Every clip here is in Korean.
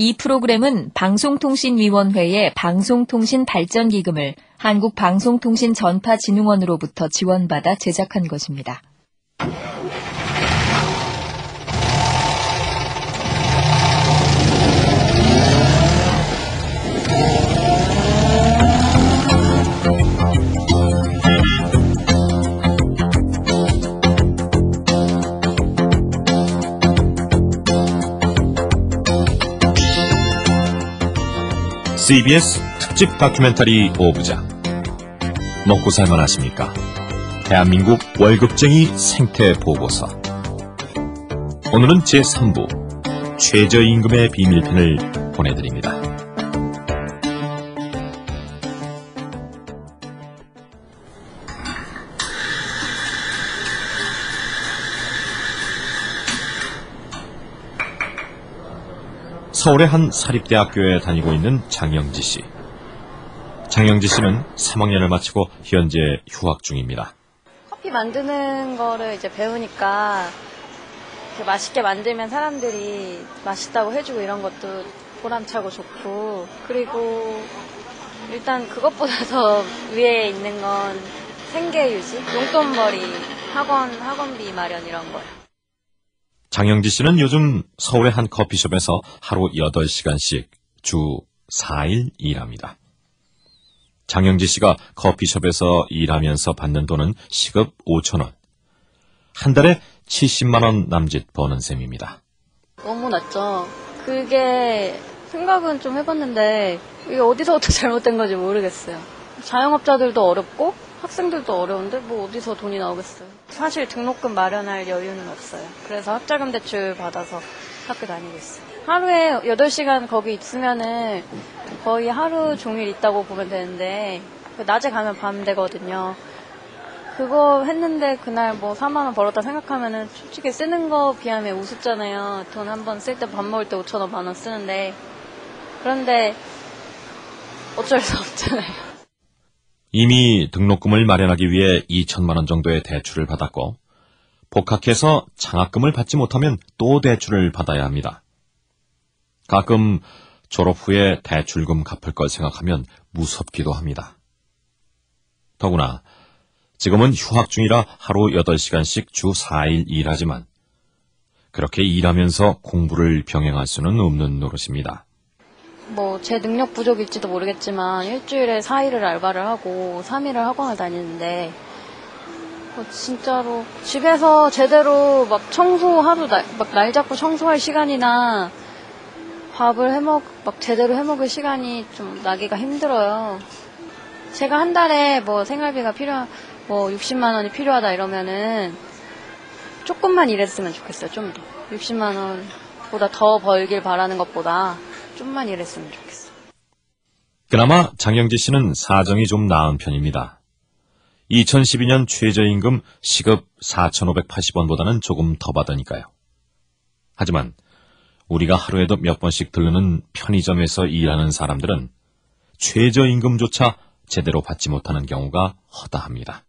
이 프로그램은 방송통신위원회의 방송통신발전기금을 한국방송통신전파진흥원으로부터 지원받아 제작한 것입니다. CBS 특집 다큐멘터리 오부자 먹고 살만 하십니까? 대한민국 월급쟁이 생태 보고서 오늘은 제3부 최저임금의 비밀편을 보내드립니다. 서울의 한 사립대학교에 다니고 있는 장영지 씨. 장영지 씨는 3학년을 마치고 현재 휴학 중입니다. 커피 만드는 거를 이제 배우니까 맛있게 만들면 사람들이 맛있다고 해주고 이런 것도 보람차고 좋고 그리고 일단 그것보다 더 위에 있는 건 생계 유지, 용돈벌이, 학원 학원비 마련 이런 거요. 장영지 씨는 요즘 서울의 한 커피숍에서 하루 8시간씩 주 4일 일합니다. 장영지 씨가 커피숍에서 일하면서 받는 돈은 시급 5천원. 한 달에 70만원 남짓 버는 셈입니다. 너무 낮죠. 그게 생각은 좀 해봤는데 이게 어디서부터 잘못된 건지 모르겠어요. 자영업자들도 어렵고 학생들도 어려운데 뭐 어디서 돈이 나오겠어요. 사실 등록금 마련할 여유는 없어요. 그래서 학자금 대출 받아서 학교 다니고 있어요. 하루에 8시간 거기 있으면은 거의 하루 종일 있다고 보면 되는데 낮에 가면 밤 되거든요. 그거 했는데 그날 뭐 4만 원 벌었다 생각하면은 솔직히 쓰는 거 비하면 우습잖아요. 돈 한 번 쓸 때 밥 먹을 때 5천 원 만 원 쓰는데 그런데 어쩔 수 없잖아요. 이미 등록금을 마련하기 위해 2천만 원 정도의 대출을 받았고 복학해서 장학금을 받지 못하면 또 대출을 받아야 합니다. 가끔 졸업 후에 대출금 갚을 걸 생각하면 무섭기도 합니다. 더구나 지금은 휴학 중이라 하루 8시간씩 주 4일 일하지만 그렇게 일하면서 공부를 병행할 수는 없는 노릇입니다. 뭐 제 능력 부족일지도 모르겠지만 일주일에 4일을 알바를 하고 3일을 학원을 다니는데 뭐 진짜로 집에서 제대로 막 청소 하루 날, 막날 잡고 청소할 시간이나 밥을 해먹 막 제대로 해먹을 시간이 좀 나기가 힘들어요. 제가 한 달에 뭐 생활비가 필요 뭐 60만 원이 필요하다 이러면은 조금만 일했으면 좋겠어요. 좀 더. 60만 원보다 더 벌길 바라는 것보다 좀만 일했으면 좋겠어요. 그나마 장영지 씨는 사정이 좀 나은 편입니다. 2012년 최저임금 시급 4,580원보다는 조금 더 받으니까요. 하지만 우리가 하루에도 몇 번씩 들르는 편의점에서 일하는 사람들은 최저임금조차 제대로 받지 못하는 경우가 허다합니다.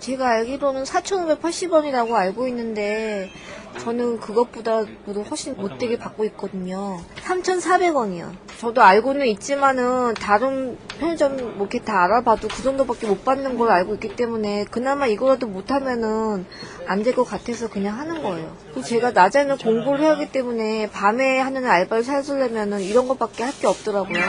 제가 알기로는 4,580원이라고 알고 있는데 저는 그것보다도 훨씬 못되게 받고 있거든요. 3,400원이요. 저도 알고는 있지만은 다른 편의점 뭐 이렇게 다 알아봐도 그 정도밖에 못 받는 걸 알고 있기 때문에 그나마 이거라도 못하면은 안 될 것 같아서 그냥 하는 거예요. 제가 낮에는 공부를 해야 하기 때문에 밤에 하는 알바를 찾으려면은 이런 것밖에 할 게 없더라고요.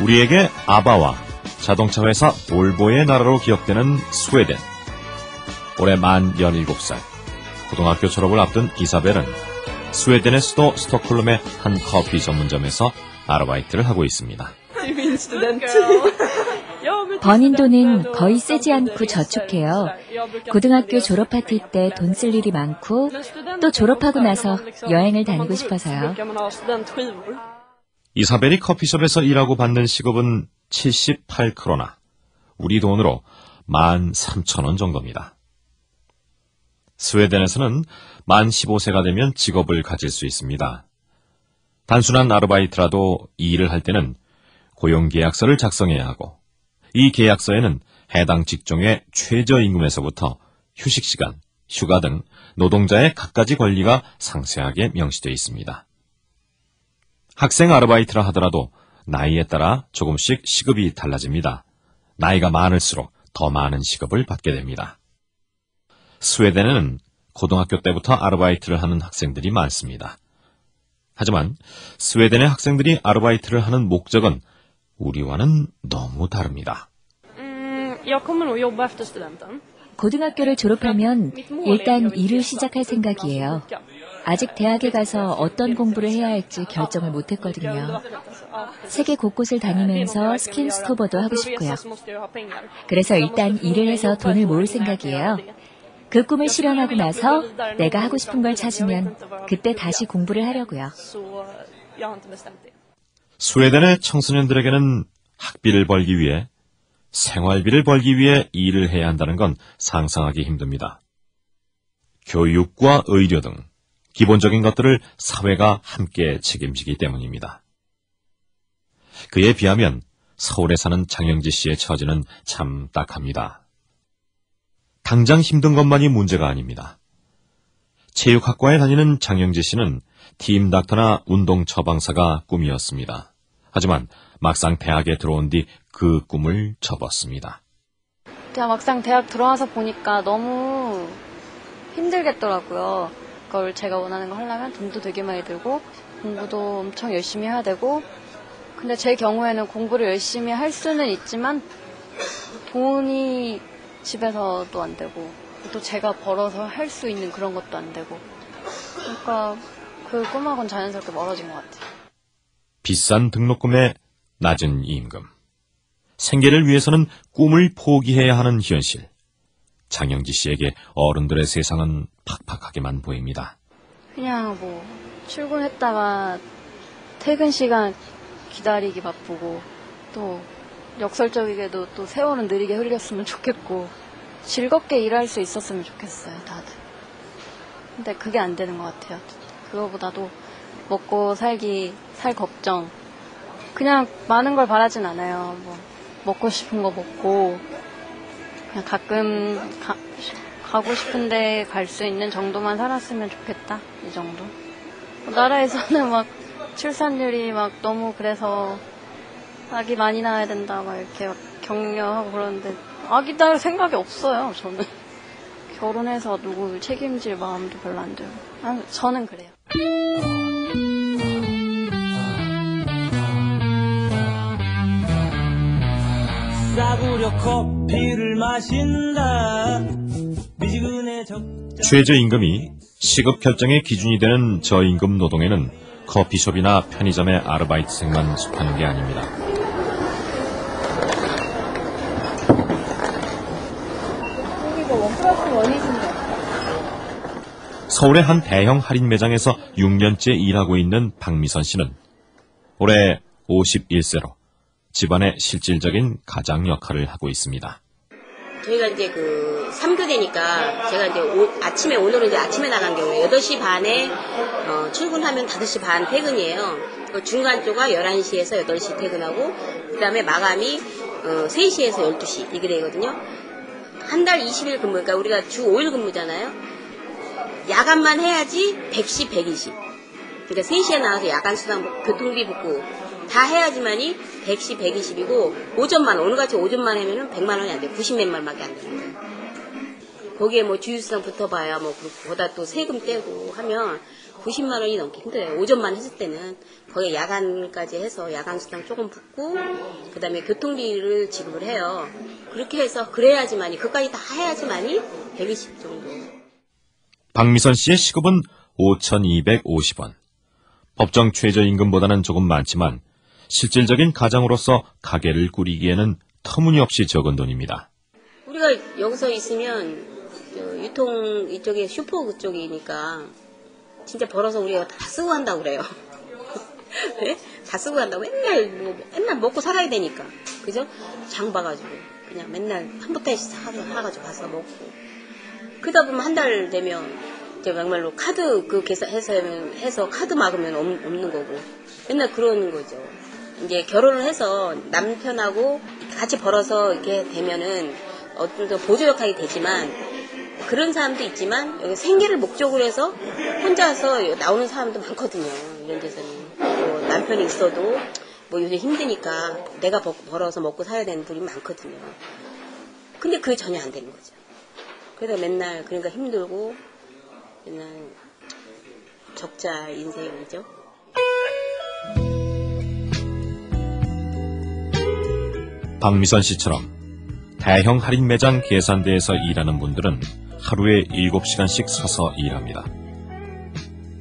우리에게 아바와 자동차 회사 볼보의 나라로 기억되는 스웨덴. 올해 만 17살. 고등학교 졸업을 앞둔 이사벨은 스웨덴의 수도 스톡홀름의 한 커피 전문점에서 아르바이트를 하고 있습니다. 버는 돈은 거의 쓰지 않고 저축해요. 고등학교 졸업 파티 때 돈 쓸 일이 많고 또 졸업하고 나서 여행을 다니고 싶어서요. 이사벨이 커피숍에서 일하고 받는 시급은 78크로나, 우리 돈으로 13,000원 정도입니다. 스웨덴에서는 만 15세가 되면 직업을 가질 수 있습니다. 단순한 아르바이트라도 이 일을 할 때는 고용계약서를 작성해야 하고, 이 계약서에는 해당 직종의 최저임금에서부터 휴식 시간, 휴가 등 노동자의 갖가지 권리가 상세하게 명시되어 있습니다. 학생 아르바이트라 하더라도 나이에 따라 조금씩 시급이 달라집니다. 나이가 많을수록 더 많은 시급을 받게 됩니다. 스웨덴에는 고등학교 때부터 아르바이트를 하는 학생들이 많습니다. 하지만 스웨덴의 학생들이 아르바이트를 하는 목적은 우리와는 너무 다릅니다. Studenten. 고등학교를 졸업하면 일단 일을 시작할 생각이에요. 아직 대학에 가서 어떤 공부를 해야 할지 결정을 못 했거든요. 세계 곳곳을 다니면서 스킨 스쿠버도 하고 싶고요. 그래서 일단 일을 해서 돈을 모을 생각이에요. 그 꿈을 실현하고 나서 내가 하고 싶은 걸 찾으면 그때 다시 공부를 하려고요. 스웨덴의 청소년들에게는 학비를 벌기 위해 생활비를 벌기 위해 일을 해야 한다는 건 상상하기 힘듭니다. 교육과 의료 등 기본적인 것들을 사회가 함께 책임지기 때문입니다. 그에 비하면 서울에 사는 장영지 씨의 처지는 참 딱합니다. 당장 힘든 것만이 문제가 아닙니다. 체육학과에 다니는 장영지 씨는 팀 닥터나 운동 처방사가 꿈이었습니다. 하지만 막상 대학에 들어온 뒤 그 꿈을 접었습니다. 그냥 막상 대학 들어와서 보니까 너무 힘들겠더라고요. 그걸 제가 원하는 거 하려면 돈도 되게 많이 들고 공부도 엄청 열심히 해야 되고 근데 제 경우에는 공부를 열심히 할 수는 있지만 돈이 집에서도 안 되고 또 제가 벌어서 할 수 있는 그런 것도 안 되고 그러니까 그 꿈하고는 자연스럽게 멀어진 것 같아요. 비싼 등록금에 낮은 임금. 생계를 위해서는 꿈을 포기해야 하는 현실. 장영지 씨에게 어른들의 세상은 팍팍하게만 보입니다. 그냥 뭐 출근했다가 퇴근 시간 기다리기 바쁘고 또 역설적이게도 또 세월은 느리게 흘렸으면 좋겠고 즐겁게 일할 수 있었으면 좋겠어요 다들. 근데 그게 안 되는 것 같아요. 그거보다도 먹고 살기 살 걱정. 그냥 많은 걸 바라진 않아요. 뭐 먹고 싶은 거 먹고 그냥 가끔 가, 가고 싶은데 갈 수 있는 정도만 살았으면 좋겠다. 이 정도. 나라에서는 막 출산율이 막 너무 그래서 아기 많이 낳아야 된다 막 이렇게 막 격려하고 그러는데 아기 낳을 생각이 없어요. 저는 결혼해서 누구 책임질 마음도 별로 안 들고. 아, 저는 그래요. 싸구려 커피를 마신다 최저임금이 시급 결정의 기준이 되는 저임금 노동에는 커피숍이나 편의점의 아르바이트생만 속하는 게 아닙니다. 서울의 한 대형 할인 매장에서 6년째 일하고 있는 박미선 씨는 올해 51세로 집안의 실질적인 가장 역할을 하고 있습니다. 저희가 이제 그 3교대니까 제가 이제 오- 아침에 오늘은 이제 아침에 나간 경우에 8시 반에 어, 출근하면 5시 반 퇴근이에요. 그 중간 조가 11시에서 8시 퇴근하고 그다음에 마감이 어, 3시에서 12시 이게 되거든요. 한 달 20일 근무 그러니까 우리가 주 5일 근무잖아요. 야간만 해야지 110, 120. 그러니까 3시에 나와서 야간 수당 뭐 교통비 붙고 다 해야지만이 110, 120이고 오전만 오늘같이 오전만 하면은 100만 원이 안 돼. 90몇만 원밖에 안 되는 거예요. 거기에 뭐 주유수당 붙어봐야 뭐 그보다 또 세금 떼고 하면 90만 원이 넘기 힘들어요. 오전만 했을 때는 거기에 야간까지 해서 야간 수당 조금 붙고 그다음에 교통비를 지급을 해요. 그렇게 해서 그래야지만이 그까지 다 해야지만이 120 정도. 박미선 씨의 시급은 5,250원. 법정 최저임금보다는 조금 많지만 실질적인 가장으로서 가게를 꾸리기에는 터무니없이 적은 돈입니다. 우리가 여기서 있으면 저 유통 이쪽에 슈퍼 그쪽이니까 진짜 벌어서 우리가 다 쓰고 간다고 그래요. 네? 다 쓰고 간다고 맨날 뭐 맨날 먹고 살아야 되니까 그죠? 장 봐가지고 그냥 맨날 한 포탄씩 사, 사가지고 가서 먹고 그러다 보면 한 달 되면 이제 정말로 카드 그 계산해서 해서 카드 막으면 없, 없는 거고 맨날 그러는 거죠. 이제 결혼을 해서 남편하고 같이 벌어서 이렇게 되면은 어떤 더 보조 역할이 되지만 그런 사람도 있지만 여기 생계를 목적으로 해서 혼자서 나오는 사람도 많거든요. 이런 데서는 뭐 남편이 있어도 뭐 요새 힘드니까 내가 벌- 벌어서 먹고 살아야 되는 분이 많거든요. 근데 그게 전혀 안 되는 거죠. 그래서 맨날 그러니까 힘들고 맨날 적자 인생이죠. 박미선 씨처럼 대형 할인 매장 계산대에서 일하는 분들은 하루에 7시간씩 서서 일합니다.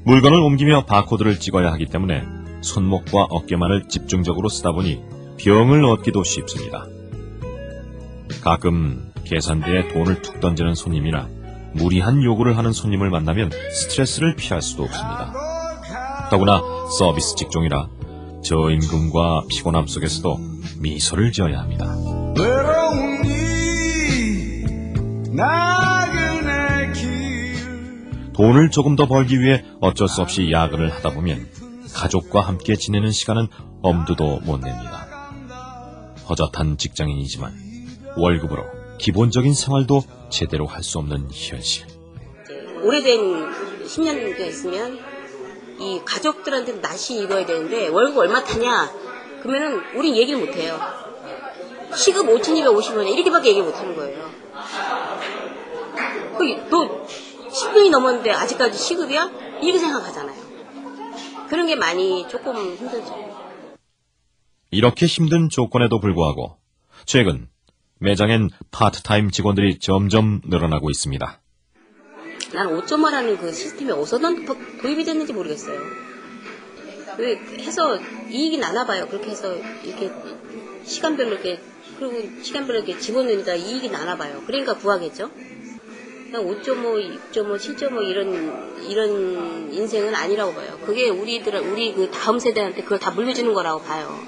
물건을 옮기며 바코드를 찍어야 하기 때문에 손목과 어깨만을 집중적으로 쓰다 보니 병을 얻기도 쉽습니다. 가끔 계산대에 돈을 툭 던지는 손님이나 무리한 요구를 하는 손님을 만나면 스트레스를 피할 수도 없습니다. 더구나 서비스 직종이라 저임금과 피곤함 속에서도 미소를 지어야 합니다. 돈을 조금 더 벌기 위해 어쩔 수 없이 야근을 하다 보면 가족과 함께 지내는 시간은 엄두도 못 냅니다. 허젓한 직장인이지만 월급으로 기본적인 생활도 제대로 할 수 없는 현실. 오래된 10년 됐으면 이 가족들한테 낯이 익어야 되는데 월급 얼마 타냐? 그러면은 우린 얘기를 못 해요. 시급 5,250원이야. 이렇게밖에 얘기 못 하는 거예요. 그, 너 10년이 넘었는데 아직까지 시급이야? 이렇게 생각하잖아요. 그런 게 많이 조금 힘들죠. 이렇게 힘든 조건에도 불구하고 최근 매장엔 파트타임 직원들이 점점 늘어나고 있습니다. 난 5.5라는 그 시스템이 어디서 도- 도입이 됐는지 모르겠어요. 왜 해서 이익이 나나 봐요. 그렇게 해서 이렇게 시간별로 이렇게 그리고 시간별로 이렇게 집어넣으니까 이익이 나나 봐요. 그러니까 구하겠죠. 그냥 5.5, 6.5, 7.5 이런 이런 인생은 아니라고 봐요. 그게 우리들 우리 그 다음 세대한테 그걸 다 물려주는 거라고 봐요.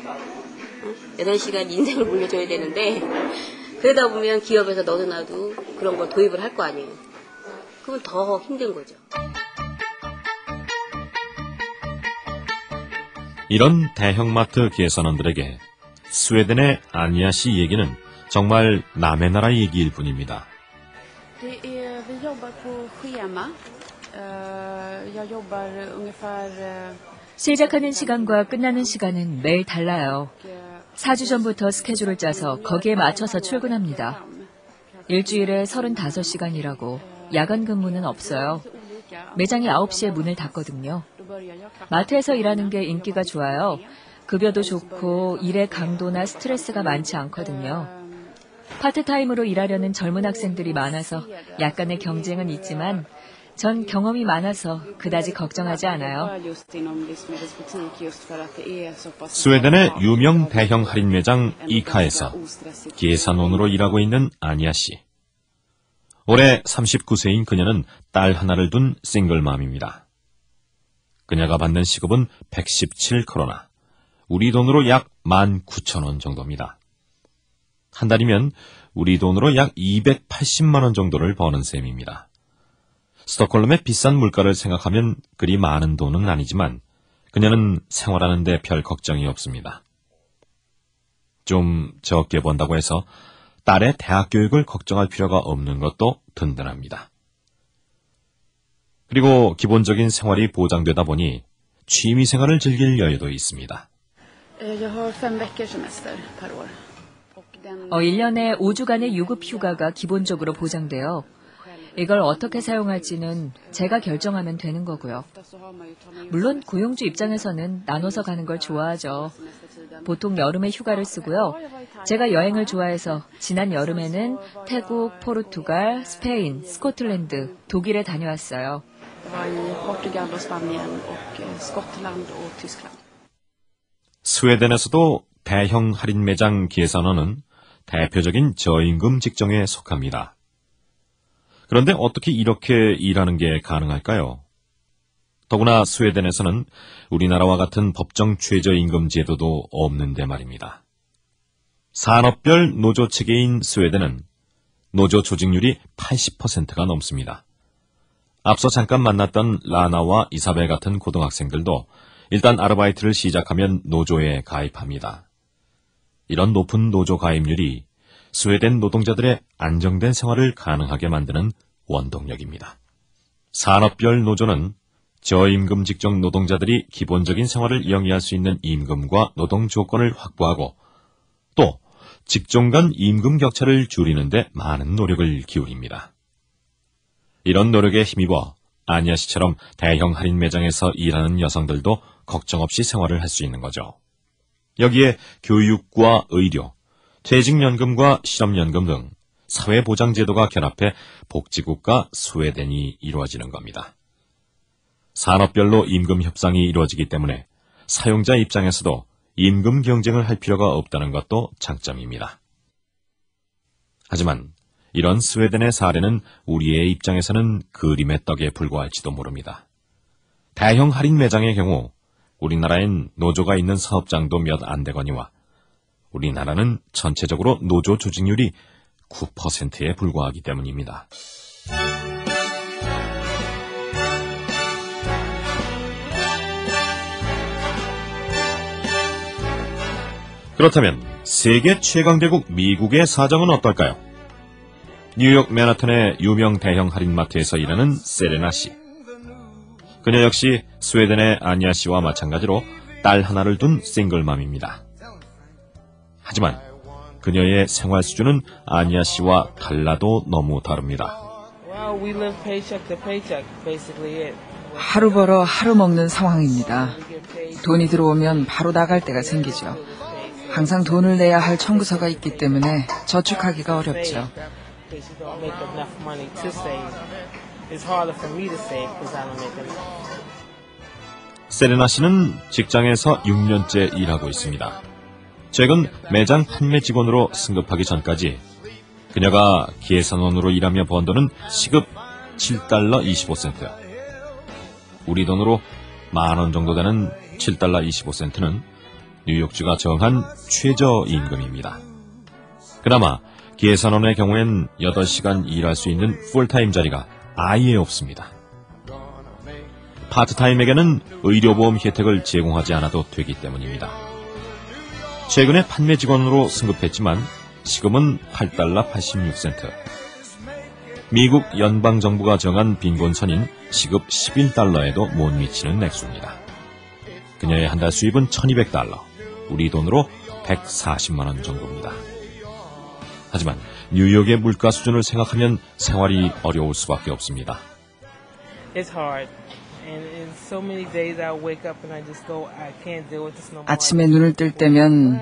응? 8시간 인생을 물려줘야 되는데 그러다 보면 기업에서 너도 나도 그런 걸 도입을 할 거 아니에요. 그러면 더 힘든 거죠. 이런 대형마트 계산원들에게 스웨덴의 아니아 씨 얘기는 정말 남의 나라 얘기일 뿐입니다. Eh, eh, 시작하는 시간과 끝나는 시간은 매일 달라요. 4주 전부터 스케줄을 짜서 거기에 맞춰서 출근합니다. 일주일에 35시간이라고 야간 근무는 없어요. 매장이 9시에 문을 닫거든요. 마트에서 일하는 게 인기가 좋아요. 급여도 좋고 일의 강도나 스트레스가 많지 않거든요. 파트타임으로 일하려는 젊은 학생들이 많아서 약간의 경쟁은 있지만 전 경험이 많아서 그다지 걱정하지 않아요. 스웨덴의 유명 대형 할인 매장 이카에서. 계산원으로 일하고 있는 아니아 씨. 올해 39세인 그녀는 딸 하나를 둔 싱글맘입니다. 그녀가 받는 시급은 117크로나, 우리 돈으로 약 19,000원 정도입니다. 한 달이면 우리 돈으로 약 280만 원 정도를 버는 셈입니다. 스톡홀름의 비싼 물가를 생각하면 그리 많은 돈은 아니지만 그녀는 생활하는데 별 걱정이 없습니다. 좀 적게 번다고 해서 딸의 대학 교육을 걱정할 필요가 없는 것도 든든합니다. 그리고 기본적인 생활이 보장되다 보니 취미 생활을 즐길 여유도 있습니다. Den 어, 1년에 5주간의 유급 휴가가 기본적으로 보장돼요. 이걸 어떻게 사용할지는 제가 결정하면 되는 거고요. 물론 고용주 입장에서는 나눠서 가는 걸 좋아하죠. 보통 여름에 휴가를 쓰고요. 제가 여행을 좋아해서 지난 여름에는 태국, 포르투갈, 스페인, 스코틀랜드, 독일에 다녀왔어요. Jag var i Portugal och Spanien och eh, Skottland och Tyskland. 스웨덴에서도 대형 할인 매장 계산원은 대표적인 저임금 직종에 속합니다. 그런데 어떻게 이렇게 일하는 게 가능할까요? 더구나 스웨덴에서는 우리나라와 같은 법정 최저임금 제도도 없는데 말입니다. 산업별 노조 체계인 스웨덴은 노조 조직률이 80%가 넘습니다. 앞서 잠깐 만났던 라나와 이사벨 같은 고등학생들도 일단 아르바이트를 시작하면 노조에 가입합니다. 이런 높은 노조 가입률이 스웨덴 노동자들의 안정된 생활을 가능하게 만드는 원동력입니다. 산업별 노조는 저임금 직종 노동자들이 기본적인 생활을 영위할 수 있는 임금과 노동 조건을 확보하고 또 직종 간 임금 격차를 줄이는데 많은 노력을 기울입니다. 이런 노력에 힘입어 아니아 씨처럼 대형 할인 매장에서 일하는 여성들도 걱정 없이 생활을 할 수 있는 거죠. 여기에 교육과 의료, 퇴직연금과 실업연금 등 사회보장제도가 결합해 복지국가 스웨덴이 이루어지는 겁니다. 산업별로 임금 협상이 이루어지기 때문에 사용자 입장에서도 임금 경쟁을 할 필요가 없다는 것도 장점입니다. 하지만 이런 스웨덴의 사례는 우리의 입장에서는 그림의 떡에 불과할지도 모릅니다. 대형 할인 매장의 경우 우리나라엔 노조가 있는 사업장도 몇 안 되거니와 우리나라는 전체적으로 노조 조직률이 9%에 불과하기 때문입니다. 그렇다면 세계 최강대국 미국의 사정은 어떨까요? 뉴욕 맨하탄의 유명 대형 할인마트에서 일하는 세레나 씨. 그녀 역시 스웨덴의 아니아 씨와 마찬가지로 딸 하나를 둔 싱글맘입니다. 하지만 그녀의 생활 수준은 아니아 씨와 달라도 너무 다릅니다. Well, we live paycheck to paycheck, basically it. 하루 벌어 하루 먹는 상황입니다. 돈이 들어오면 바로 나갈 때가 생기죠. 항상 돈을 내야 할 청구서가 있기 때문에 저축하기가 어렵죠. Because you don't make enough money to save. It's harder for me to save because I don't make enough. 세레나 씨는 직장에서 6년째 일하고 있습니다. 최근 매장 판매 직원으로 승급하기 전까지 그녀가 계산원으로 일하며 번 돈은 시급 7달러 25센트. 우리 돈으로 만 원 정도 되는 7달러 25센트는 뉴욕주가 정한 최저 임금입니다. 그나마 계산원의 경우엔 8시간 일할 수 있는 풀타임 자리가 아예 없습니다. 파트타임에게는 의료보험 혜택을 제공하지 않아도 되기 때문입니다. 최근에 판매 직원으로 승급했지만 시급은 8달러 86센트. 미국 연방정부가 정한 빈곤선인 시급 11달러에도 못 미치는 액수입니다. 그녀의 한 달 수입은 1200달러, 우리 돈으로 140만원 정도입니다. 하지만 뉴욕의 물가 수준을 생각하면 생활이 어려울 수밖에 없습니다. It's hard. And in so many days I wake up and I just go, I can't deal with this no more. 아침에 눈을 뜰 때면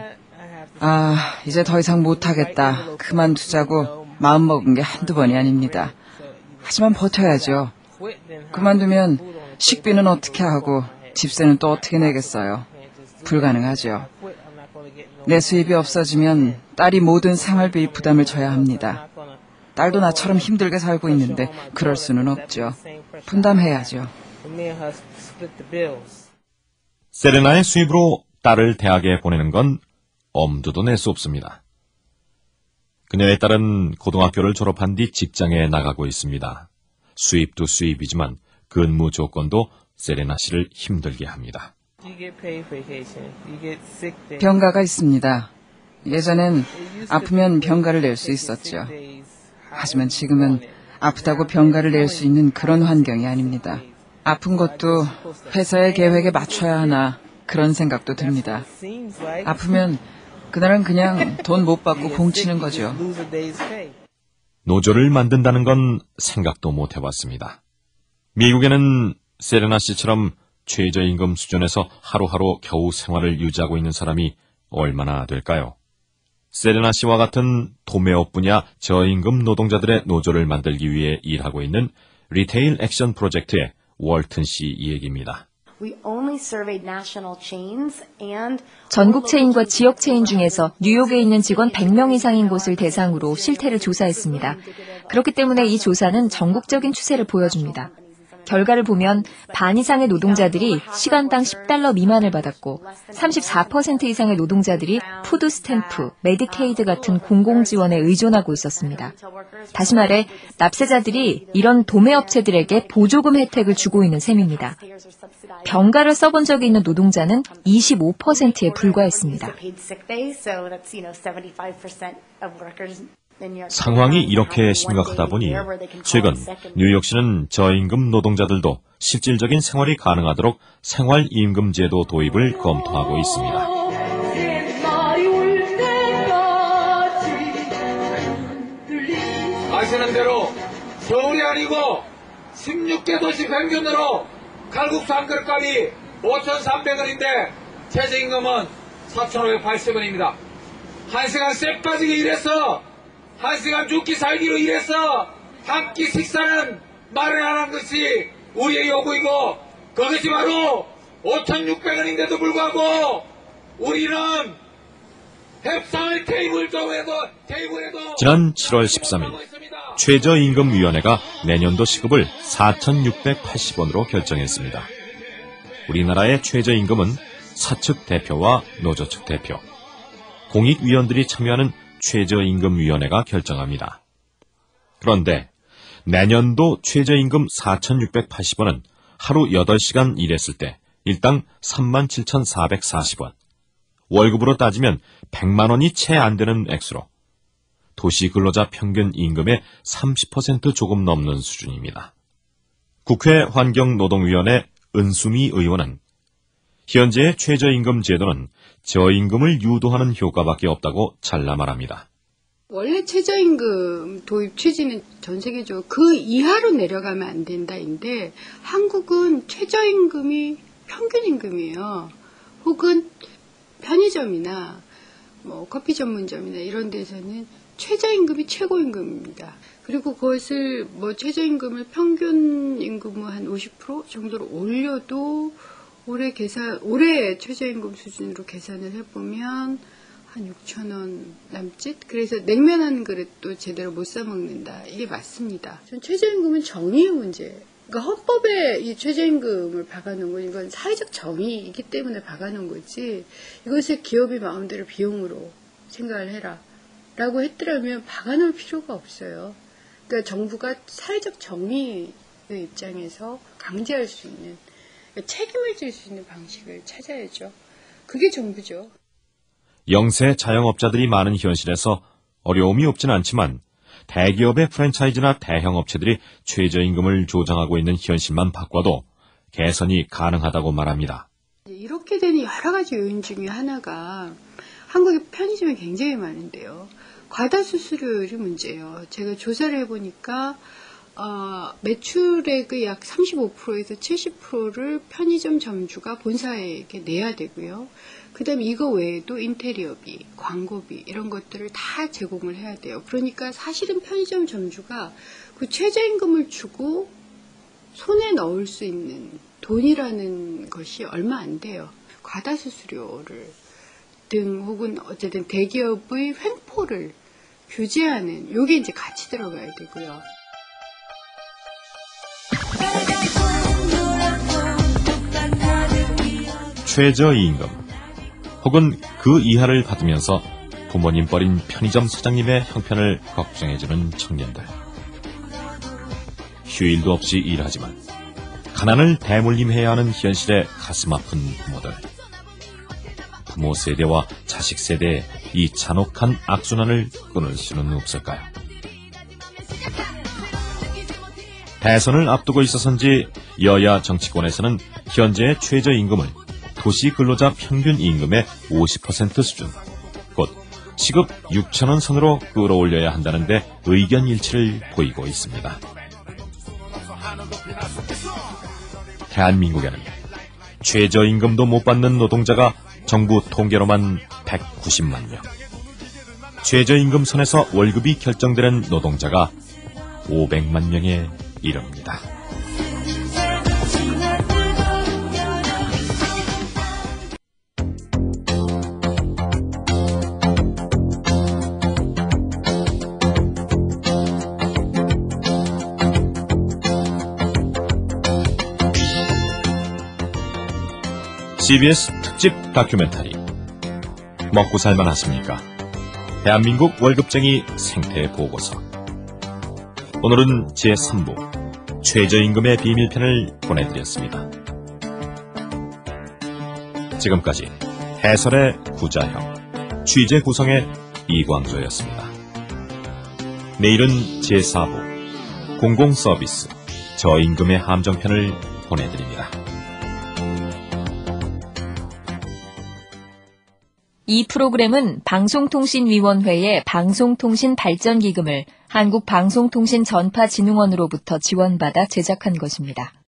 아 이제 더 이상 못하겠다 그만두자고 마음먹은 게 한두 번이 아닙니다. 하지만 버텨야죠. 그만두면 식비는 어떻게 하고 집세는 또 어떻게 내겠어요. 불가능하죠. quit. I'm not going to get no 내 수입이 없어지면 딸이 모든 생활비 부담을 져야 합니다. 딸도 나처럼 힘들게 살고 있는데 그럴 수는 없죠. 분담해야죠. 세레나의 수입으로 딸을 대학에 보내는 건 엄두도 낼 수 없습니다. 그녀의 딸은 고등학교를 졸업한 뒤 직장에 나가고 있습니다. 수입도 수입이지만 근무 조건도 세레나 씨를 힘들게 합니다. 병가가 있습니다. 예전엔 아프면 병가를 낼 수 있었죠. 하지만 지금은 아프다고 병가를 낼 수 있는 그런 환경이 아닙니다. 아픈 것도 회사의 계획에 맞춰야 하나 그런 생각도 듭니다. 아프면 그날은 그냥 돈 못 받고 공치는 거죠. 노조를 만든다는 건 생각도 못 해봤습니다. 미국에는 세레나 씨처럼 최저임금 수준에서 하루하루 겨우 생활을 유지하고 있는 사람이 얼마나 될까요? 세레나 씨와 같은 도매업 분야 저임금 노동자들의 노조를 만들기 위해 일하고 있는 리테일 액션 프로젝트의 월튼 씨 이야기입니다. We only surveyed national chains and 전국 체인과 지역 체인 중에서 뉴욕에 있는 직원 100명 이상인 곳을 대상으로 실태를 조사했습니다. 그렇기 때문에 이 조사는 전국적인 추세를 보여줍니다. 결과를 보면 반 이상의 노동자들이 시간당 10달러 미만을 받았고 34% 이상의 노동자들이 food stamp, 메디케이드 같은 공공 지원에 의존하고 있었습니다. 다시 말해 납세자들이 이런 도매업체들에게 보조금 혜택을 주고 있는 셈입니다. 병가를 써본 적이 있는 노동자는 25%에 불과했습니다. Paid sick days, so that's you know 75% of workers 상황이 이렇게 심각하다 보니 최근 뉴욕시는 저임금 노동자들도 실질적인 생활이 가능하도록 생활임금 제도 도입을 검토하고 있습니다. 아시는 대로 서울이 아니고 16개 도시 평균으로 칼국수 한 그릇 값이 5,300원인데 최저임금은 4,580원입니다. 한 시간 쎄 빠지게 일해서 한 시간 죽기 살기로 일해서 한 끼 식사는 마련하는 것이 우리의 요구이고 그것이 바로 5,600원인데도 불구하고 우리는 협상의 테이블 쪽에도 테이블에도 지난 7월 13일 최저임금위원회가 내년도 시급을 4,680원으로 결정했습니다. 우리나라의 최저임금은 사측 대표와 노조 측 대표, 공익위원들이 참여하는 최저임금위원회가 결정합니다. 그런데 내년도 최저임금 4,680원은 하루 8시간 일했을 때 일당 37,440원, 월급으로 따지면 100만 원이 채 안 되는 액수로 도시 근로자 평균 임금의 30% 조금 넘는 수준입니다. 국회 환경노동위원회 은수미 의원은 현재의 최저임금 제도는 저임금을 유도하는 효과밖에 없다고 잘라 말합니다. 원래 최저임금 도입 취지는 전 세계적으로 그 이하로 내려가면 안 된다인데 한국은 최저임금이 평균임금이에요. 혹은 편의점이나 뭐 커피 전문점이나 이런 데서는 최저임금이 최고임금입니다. 그리고 그것을 뭐 최저임금을 평균 임금의 한 50% 정도로 올려도 올해 계산 올해 최저임금 수준으로 계산을 해보면 한 6천 원 남짓. 그래서 냉면 한 그릇도 제대로 못 사 먹는다. 이게 맞습니다. 전 최저임금은 정의의 문제. 그러니까 헌법에 이 최저임금을 박아놓은 건 이건 사회적 정의이기 때문에 박아놓은 거지. 이것을 기업이 마음대로 비용으로 생각을 해라. 라고 했더라면 박아놓을 필요가 없어요. 그러니까 정부가 사회적 정의의 입장에서 강제할 수 있는 그러니까 책임을 질 수 있는 방식을 찾아야죠. 그게 정부죠. 영세 자영업자들이 많은 현실에서 어려움이 없진 않지만 대기업의 프랜차이즈나 대형 업체들이 최저임금을 조정하고 있는 현실만 바꿔도 개선이 가능하다고 말합니다. 이렇게 되는 여러 가지 요인 중에 하나가 한국의 편의점이 굉장히 많은데요. 과다 수수료율이 문제예요. 제가 조사를 해보니까 어, 매출액의 약 35%에서 70%를 편의점 점주가 본사에게 내야 되고요. 그 다음에 이거 외에도 인테리어비, 광고비 이런 것들을 다 제공을 해야 돼요. 그러니까 사실은 편의점 점주가 그 최저임금을 주고 손에 넣을 수 있는 돈이라는 것이 얼마 안 돼요. 과다 수수료를 등 혹은 어쨌든 대기업의 횡포를 규제하는 요게 이제 같이 들어가야 되고요. 최저임금 혹은 그 이하를 받으면서 부모님 버린 편의점 사장님의 형편을 걱정해주는 청년들. 휴일도 없이 일하지만 가난을 대물림해야 하는 현실에 가슴 아픈 부모들. 부모 세대와 자식 세대의 이 잔혹한 악순환을 끊을 수는 없을까요? 대선을 앞두고 있어서인지 여야 정치권에서는 현재의 최저임금을 도시 근로자 평균 임금의 50% 수준, 곧 시급 6천원 선으로 끌어올려야 한다는데 의견 일치를 보이고 있습니다. 대한민국에는 최저임금도 못 받는 노동자가 정부 통계로만 190만 명. 최저임금 선에서 월급이 결정되는 노동자가 500만 명에 이릅니다. CBS 특집 다큐멘터리 먹고 살만 하십니까? 대한민국 월급쟁이 생태 보고서 오늘은 제3부 최저임금의 비밀편을 보내드렸습니다. 지금까지 해설의 구자형, 취재 구성의 이광조였습니다. 내일은 제4부 공공서비스 저임금의 함정편을 보내드립니다. 이 프로그램은 방송통신위원회의 방송통신발전기금을 한국방송통신전파진흥원으로부터 지원받아 제작한 것입니다.